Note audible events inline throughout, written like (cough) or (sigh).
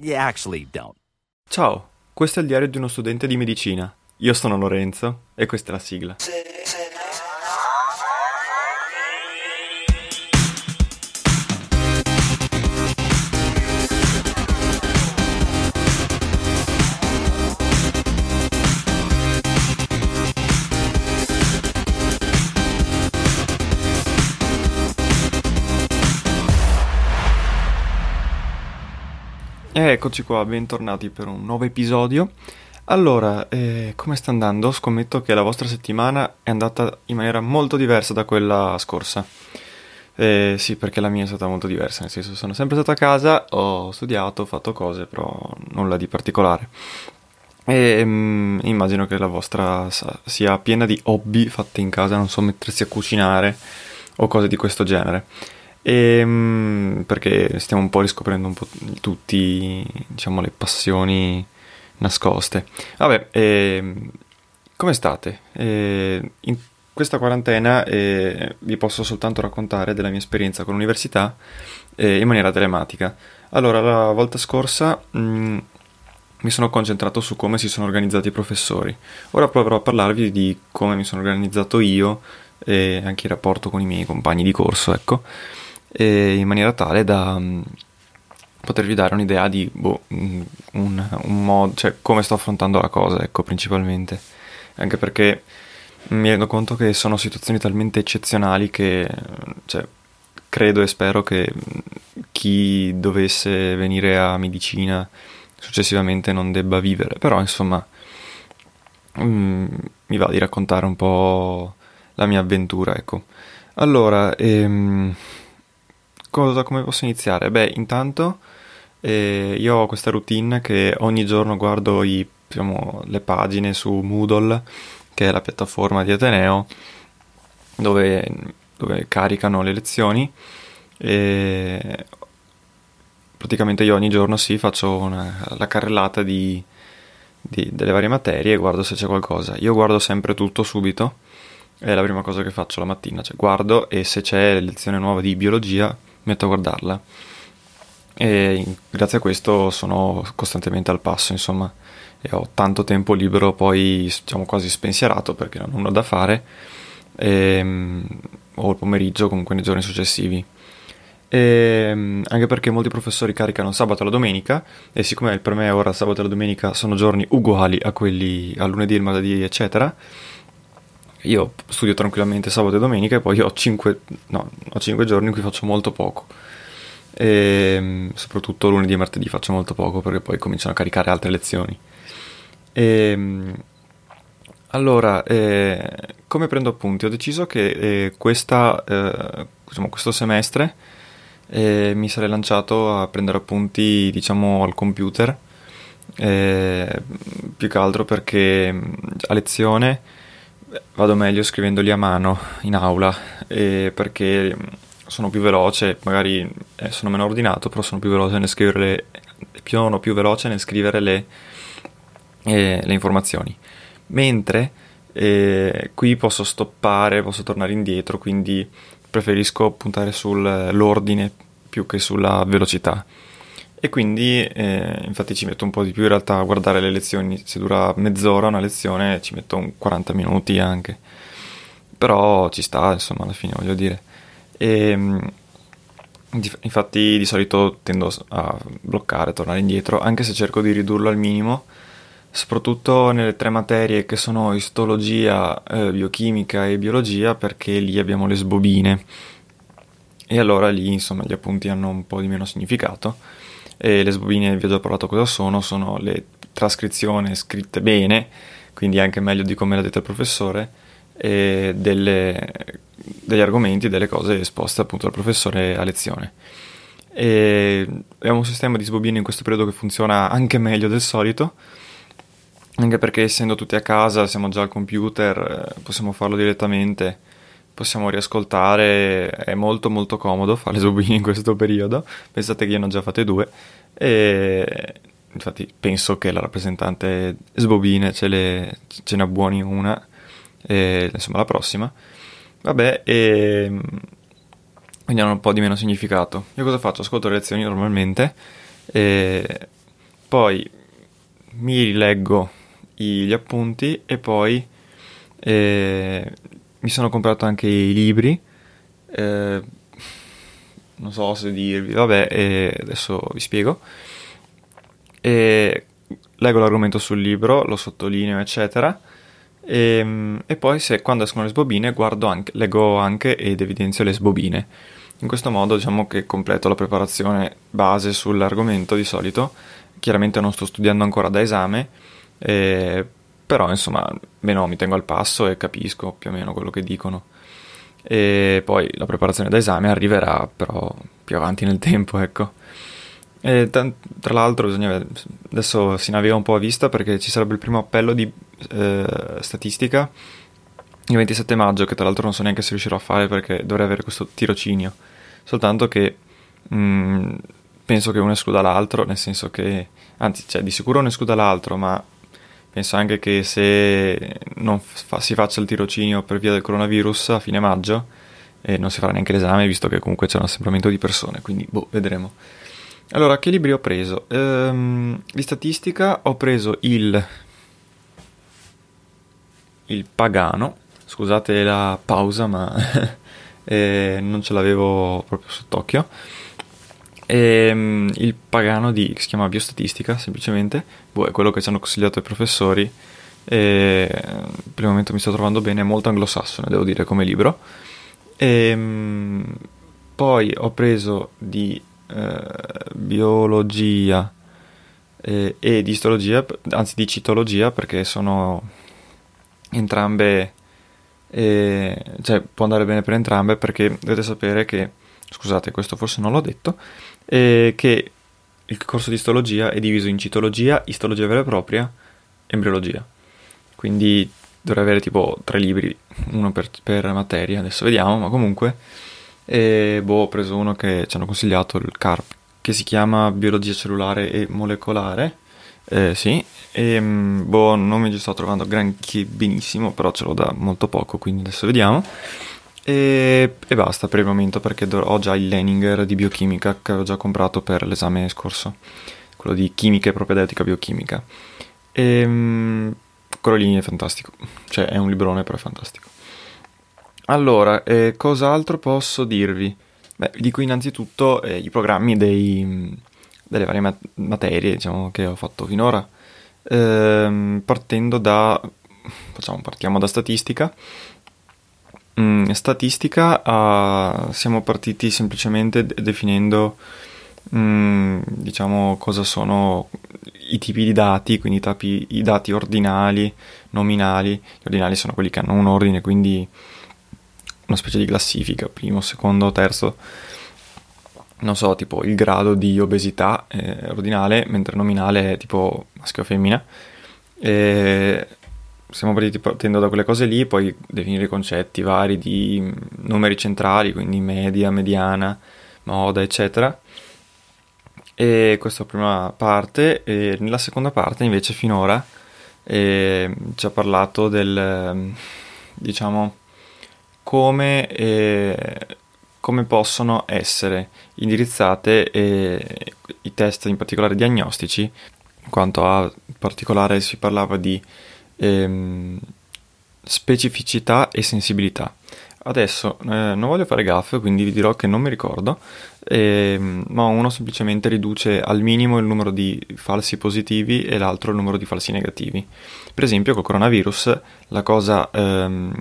You actually don't. Ciao, questo è il diario di uno studente di medicina. Io sono Lorenzo e questa è la sigla. E eccoci qua, bentornati per un nuovo episodio. Allora, eh, come sta andando? Scommetto che la vostra settimana è andata in maniera molto diversa da quella scorsa. Eh, sì, perché la mia è stata molto diversa, nel senso sono sempre stato a casa, ho studiato, ho fatto cose, però nulla di particolare. E mm, immagino che la vostra sia piena di hobby fatte in casa, non so, mettersi a cucinare o cose di questo genere. E, mm, perché stiamo un po' riscoprendo un po' tutti, diciamo, le passioni nascoste. Vabbè, ehm, come state? Eh, in questa quarantena eh, vi posso soltanto raccontare della mia esperienza con l'università eh, in maniera telematica. Allora, la volta scorsa mm, mi sono concentrato su come si sono organizzati i professori. Ora proverò a parlarvi di come mi sono organizzato io e anche il rapporto con i miei compagni di corso, ecco, e in maniera tale da mm, potervi dare un'idea di boh, mm, un, un modo, cioè come sto affrontando la cosa, ecco, principalmente. Anche perché mi rendo conto che sono situazioni talmente eccezionali che, cioè, credo e spero che mm, chi dovesse venire a medicina successivamente non debba vivere, però insomma mm, mi va di raccontare un po' la mia avventura, ecco. Allora, ehm, cosa, come posso iniziare? Beh, intanto eh, io ho questa routine che ogni giorno guardo i, diciamo, le pagine su Moodle, che è la piattaforma di Ateneo, dove, dove caricano le lezioni e praticamente io ogni giorno sì faccio una, la carrellata di, di- delle varie materie e guardo se c'è qualcosa. Io guardo sempre tutto subito, è la prima cosa che faccio la mattina, cioè guardo e se c'è lezione nuova di biologia metto a guardarla. E grazie a questo sono costantemente al passo, insomma, e ho tanto tempo libero poi, diciamo quasi spensierato perché non ho nulla da fare, ehm, o il pomeriggio comunque nei giorni successivi. Ehm, anche perché molti professori caricano sabato e la domenica e siccome per me ora sabato e la domenica sono giorni uguali a quelli a lunedì, il martedì, eccetera, io studio tranquillamente sabato e domenica e poi ho 5, no, ho 5 giorni in cui faccio molto poco. E, soprattutto lunedì e martedì faccio molto poco perché poi cominciano a caricare altre lezioni. E, allora, eh, come prendo appunti? Ho deciso che eh, questa, eh, diciamo, questo semestre eh, mi sarei lanciato a prendere appunti, diciamo, al computer, eh, più che altro perché a lezione vado meglio scrivendoli a mano in aula, eh, perché sono più veloce, magari eh, sono meno ordinato, però sono più veloce nel scrivere le, sono più veloce nel scrivere le, eh, le informazioni. Mentre eh, qui posso stoppare, posso tornare indietro, quindi preferisco puntare sull'ordine più che sulla velocità. E quindi, eh, infatti, ci metto un po' di più in realtà a guardare le lezioni. Se dura mezz'ora una lezione, ci metto un 40 minuti anche. Però ci sta, insomma, alla fine voglio dire. E, Infatti di solito tendo a bloccare, tornare indietro, anche se cerco di ridurlo al minimo, soprattutto nelle tre materie che sono istologia, eh, biochimica e biologia, perché lì abbiamo le sbobine. E allora lì, insomma, gli appunti hanno un po' di meno significato. E le sbobine, vi ho già parlato cosa sono, sono le trascrizioni scritte bene, quindi anche meglio di come l'ha detto il professore, delle, degli argomenti, delle cose esposte appunto dal professore a lezione. E abbiamo un sistema di sbobine in questo periodo che funziona anche meglio del solito, anche perché essendo tutti a casa, siamo già al computer, eh, possiamo farlo direttamente, possiamo riascoltare, è molto molto comodo fare (laughs) sbobine in questo periodo, pensate che io ne ho già fatte due e infatti penso che la rappresentante sbobine ce, le, ce ne abbuoni una e, insomma la prossima. Vabbè, e quindi hanno un po' di meno significato. Io cosa faccio? Ascolto le lezioni normalmente, e poi mi rileggo gli appunti e poi eh, mi sono comprato anche i libri. Eh, non so se dirvi, vabbè, eh, adesso vi spiego. E leggo l'argomento sul libro, lo sottolineo, eccetera e, ehm, e poi se, quando escono le sbobine anche, leggo anche ed evidenzio le sbobine. In questo modo diciamo che completo la preparazione base sull'argomento di solito. Chiaramente non sto studiando ancora da esame, eh, però insomma meno mi tengo al passo e capisco più o meno quello che dicono. E poi la preparazione da esame arriverà però più avanti nel tempo, ecco. E tra l'altro bisogna, adesso si naviga un po' a vista perché ci sarebbe il primo appello di eh, statistica il 27 maggio, che tra l'altro non so neanche se riuscirò a fare perché dovrei avere questo tirocinio. Soltanto che mh, mm, penso che uno escluda l'altro, nel senso che, anzi, cioè, di sicuro uno escluda l'altro, ma penso anche che se non fa, si faccia il tirocinio per via del coronavirus a fine maggio, eh, non si farà neanche l'esame, visto che comunque c'è un assembramento di persone, quindi boh, vedremo. Allora, che libri ho preso? Ehm, di statistica ho preso il il pagano, scusate la pausa ma (laughs) eh, non ce l'avevo proprio sott'occhio, e, ehm, il pagano di, si chiama biostatistica semplicemente, boh, è quello che ci hanno consigliato i professori, e per il momento mi sto trovando bene, è molto anglosassone devo dire come libro. E, ehm, poi ho preso di eh, biologia eh, e di istologia, anzi di citologia perché sono entrambe, eh, cioè può andare bene per entrambe perché dovete sapere che, scusate questo forse non l'ho detto, eh, che il corso di istologia è diviso in citologia, istologia vera e propria, embriologia. Quindi dovrei avere tipo tre libri, uno per, per materia, adesso vediamo, ma comunque e boh, ho preso uno che ci hanno consigliato, il CARP, che si chiama Biologia cellulare e molecolare eh, sì, e ehm, boh, non mi ci sto trovando granché benissimo, però ce l'ho da molto poco, quindi adesso vediamo. E, e basta per il momento perché ho già il Leninger di biochimica che avevo già comprato per l'esame scorso, quello di chimica e propedeutica biochimica. E, ehm, quello lì è fantastico, cioè è un librone però è fantastico. Allora, eh, cos'altro posso dirvi? Beh, vi dico innanzitutto eh, i programmi dei delle varie mat- materie diciamo, che ho fatto finora, ehm, partendo da, facciamo, partiamo da statistica. Mm, statistica uh, siamo partiti semplicemente de- definendo mm, diciamo cosa sono i tipi di dati, quindi i, tapi, i dati ordinali, nominali. Gli ordinali sono quelli che hanno un ordine, quindi una specie di classifica, primo, secondo, terzo non so, tipo il grado di obesità eh, ordinale, mentre nominale è tipo maschio o femmina. E siamo partiti partendo da quelle cose lì, poi definire concetti vari di numeri centrali, quindi media, mediana, moda, eccetera. E questa è la prima parte. E nella seconda parte, invece, finora eh, ci ha parlato del, diciamo, come eh, come possono essere indirizzate eh, i test in particolare diagnostici, in quanto a particolare si parlava di ehm, specificità e sensibilità. Adesso eh, non voglio fare gaffe, quindi vi dirò che non mi ricordo, eh, ma uno semplicemente riduce al minimo il numero di falsi positivi e l'altro il numero di falsi negativi. Per esempio col coronavirus la cosa ehm,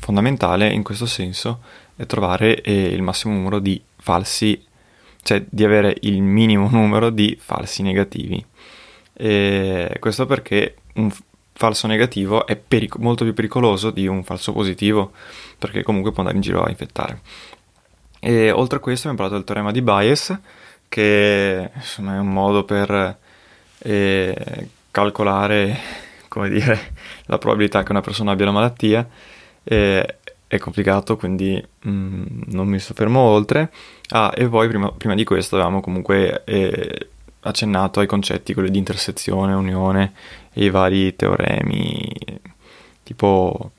fondamentale in questo senso è trovare eh, il massimo numero di falsi, cioè di avere il minimo (laughs) numero di falsi negativi. E questo perché un falso negativo è peric- molto più pericoloso di un falso positivo, perché comunque può andare in giro a infettare. E oltre a questo abbiamo parlato del teorema di Bayes, che insomma, è un modo per eh, calcolare dire, la probabilità che una persona abbia la malattia. Eh, è complicato, quindi mm, non mi soffermo oltre. Ah, e poi prima, prima di questo avevamo comunque eh, accennato ai concetti, quelli di intersezione, unione e i vari teoremi, tipo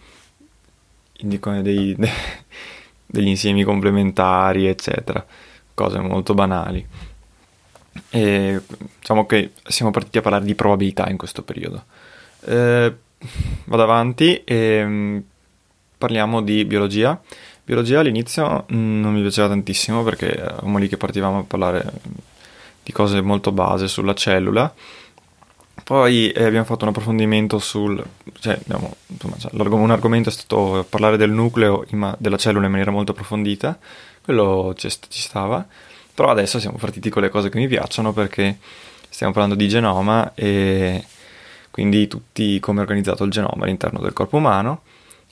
dei, (laughs) degli insiemi complementari, eccetera, cose molto banali. E diciamo che siamo partiti a parlare di probabilità in questo periodo. Eh, vado avanti e mm, parliamo di biologia. Biologia all'inizio mm, non mi piaceva tantissimo perché eravamo lì che partivamo a parlare di cose molto base sulla cellula. Poi eh, abbiamo fatto un approfondimento sul... Cioè, abbiamo, insomma, cioè, un argomento è stato parlare del nucleo ma- della cellula in maniera molto approfondita, quello ci, ci stava, però adesso siamo partiti con le cose che mi piacciono perché stiamo parlando di genoma e quindi tutti come è organizzato il genoma all'interno del corpo umano.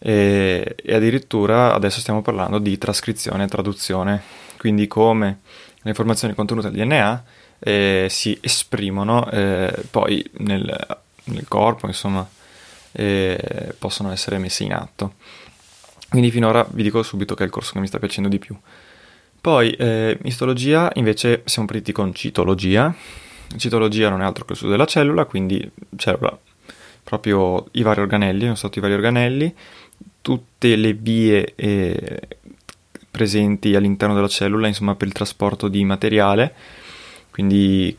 E, e addirittura adesso stiamo parlando di trascrizione e traduzione, quindi come le informazioni contenute nel DNA eh, si esprimono eh, poi nel, nel, corpo, insomma, eh, possono essere messe in atto. Quindi finora vi dico subito che è il corso che mi sta piacendo di più. Poi, eh, istologia, invece siamo partiti con citologia. Citologia non è altro che lo studio della cellula, quindi cellula, proprio i vari organelli, sono stati i vari organelli, tutte le vie eh, presenti all'interno della cellula, insomma, per il trasporto di materiale, quindi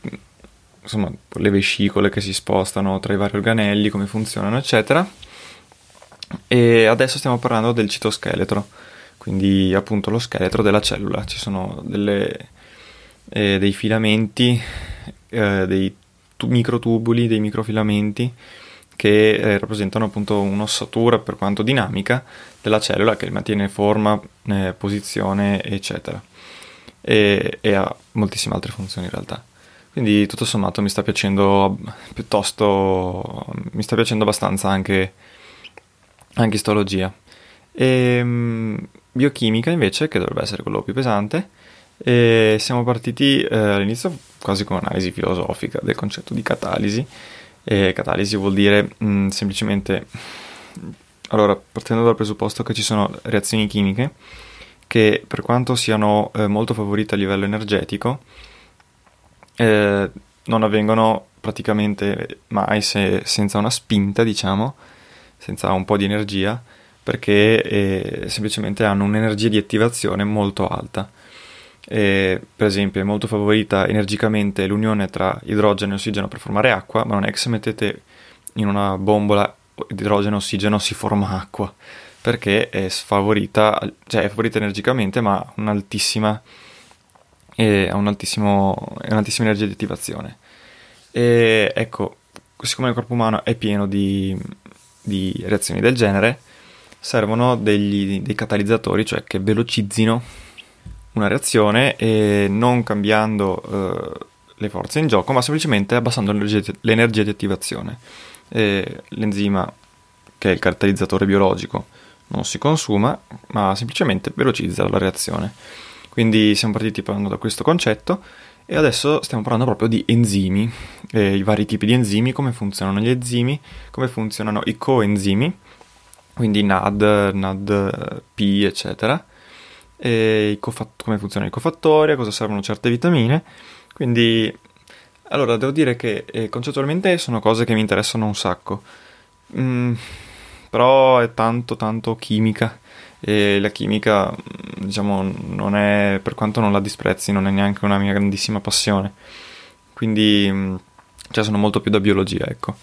insomma, le vescicole che si spostano tra i vari organelli, come funzionano, eccetera. E adesso stiamo parlando del citoscheletro, quindi appunto lo scheletro della cellula. Ci sono delle, eh, dei filamenti, eh, dei tu- microtubuli, dei microfilamenti che eh, rappresentano appunto un'ossatura per quanto dinamica della cellula che mantiene forma, eh, posizione, eccetera. E, e, ha moltissime altre funzioni in realtà. Quindi tutto sommato mi sta piacendo piuttosto, mi sta piacendo abbastanza anche, anche istologia. E, um, biochimica invece, che dovrebbe essere quello più pesante, e siamo partiti eh, all'inizio quasi con un'analisi filosofica del concetto di catalisi e catalisi vuol dire mh, mm, semplicemente, allora, partendo dal presupposto che ci sono reazioni chimiche che per quanto siano eh, molto favorite a livello energetico, eh, non avvengono praticamente mai se, senza una spinta, diciamo, senza un po' di energia, perché eh, semplicemente hanno un'energia di attivazione molto alta. E, per esempio è molto favorita energicamente l'unione tra idrogeno e ossigeno per formare acqua, ma non è che se mettete in una bombola idrogeno e ossigeno si forma acqua, perché è sfavorita, cioè è favorita energicamente ma ha un'altissima, eh, un'altissima energia di attivazione. E ecco, siccome il corpo umano è pieno di, di reazioni del genere, servono degli, dei catalizzatori, cioè che velocizzino una reazione e non cambiando eh, le forze in gioco, ma semplicemente abbassando l'energia, l'energia di attivazione. E l'enzima, che è il catalizzatore biologico, non si consuma, ma semplicemente velocizza la reazione. Quindi siamo partiti parlando da questo concetto e adesso stiamo parlando proprio di enzimi, eh, i vari tipi di enzimi, come funzionano gli enzimi, come funzionano i coenzimi, quindi NAD, NADP, eccetera cofatt- come funziona il cofattore, a cosa servono certe vitamine. Quindi, allora, devo dire che eh, concettualmente sono cose che mi interessano un sacco. Mm, però è tanto, tanto chimica. E la chimica, mm, diciamo, non è, per quanto non la disprezzi, non è neanche una mia grandissima passione. Quindi, mm, cioè, sono molto più da biologia, ecco.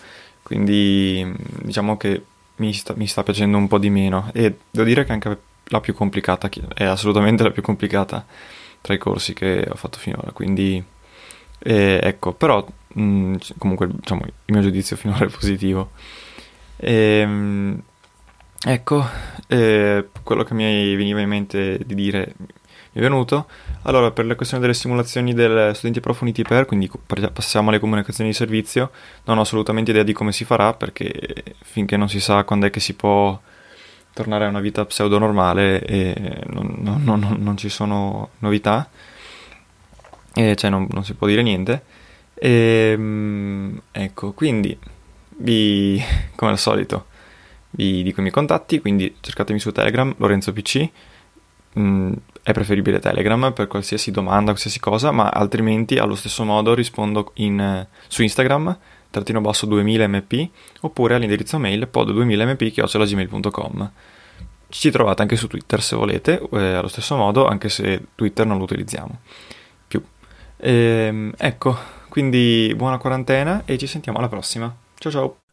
Quindi, mm, diciamo che mi sta, mi sta piacendo un po' di meno. E devo dire che anche la più complicata, è assolutamente la più complicata tra i corsi che ho fatto finora, quindi eh, ecco, però mh, comunque diciamo, il mio giudizio finora è positivo. E, ehm, ecco, eh, quello che mi veniva in mente di dire mi è venuto. Allora, per la questione delle simulazioni del studenti approfonditi per, quindi passiamo alle comunicazioni di servizio, non ho assolutamente idea di come si farà perché finché non si sa quando è che si può tornare a una vita pseudo normale e non, non, non, non ci sono novità, e cioè non, si può dire niente. E, ehm, ecco, quindi vi, come al solito, vi dico i miei contatti, quindi cercatemi su Telegram, Lorenzo PC. Mm, è preferibile Telegram per qualsiasi domanda, qualsiasi cosa, ma altrimenti allo stesso modo rispondo in, su Instagram, trattino basso 2000mp, oppure all'indirizzo mail pod2000mp.gmail.com. Ci trovate anche su Twitter se volete, eh, allo stesso modo, anche se Twitter non lo utilizziamo più. Ehm, ecco, quindi buona quarantena e ci sentiamo alla prossima. Ciao ciao!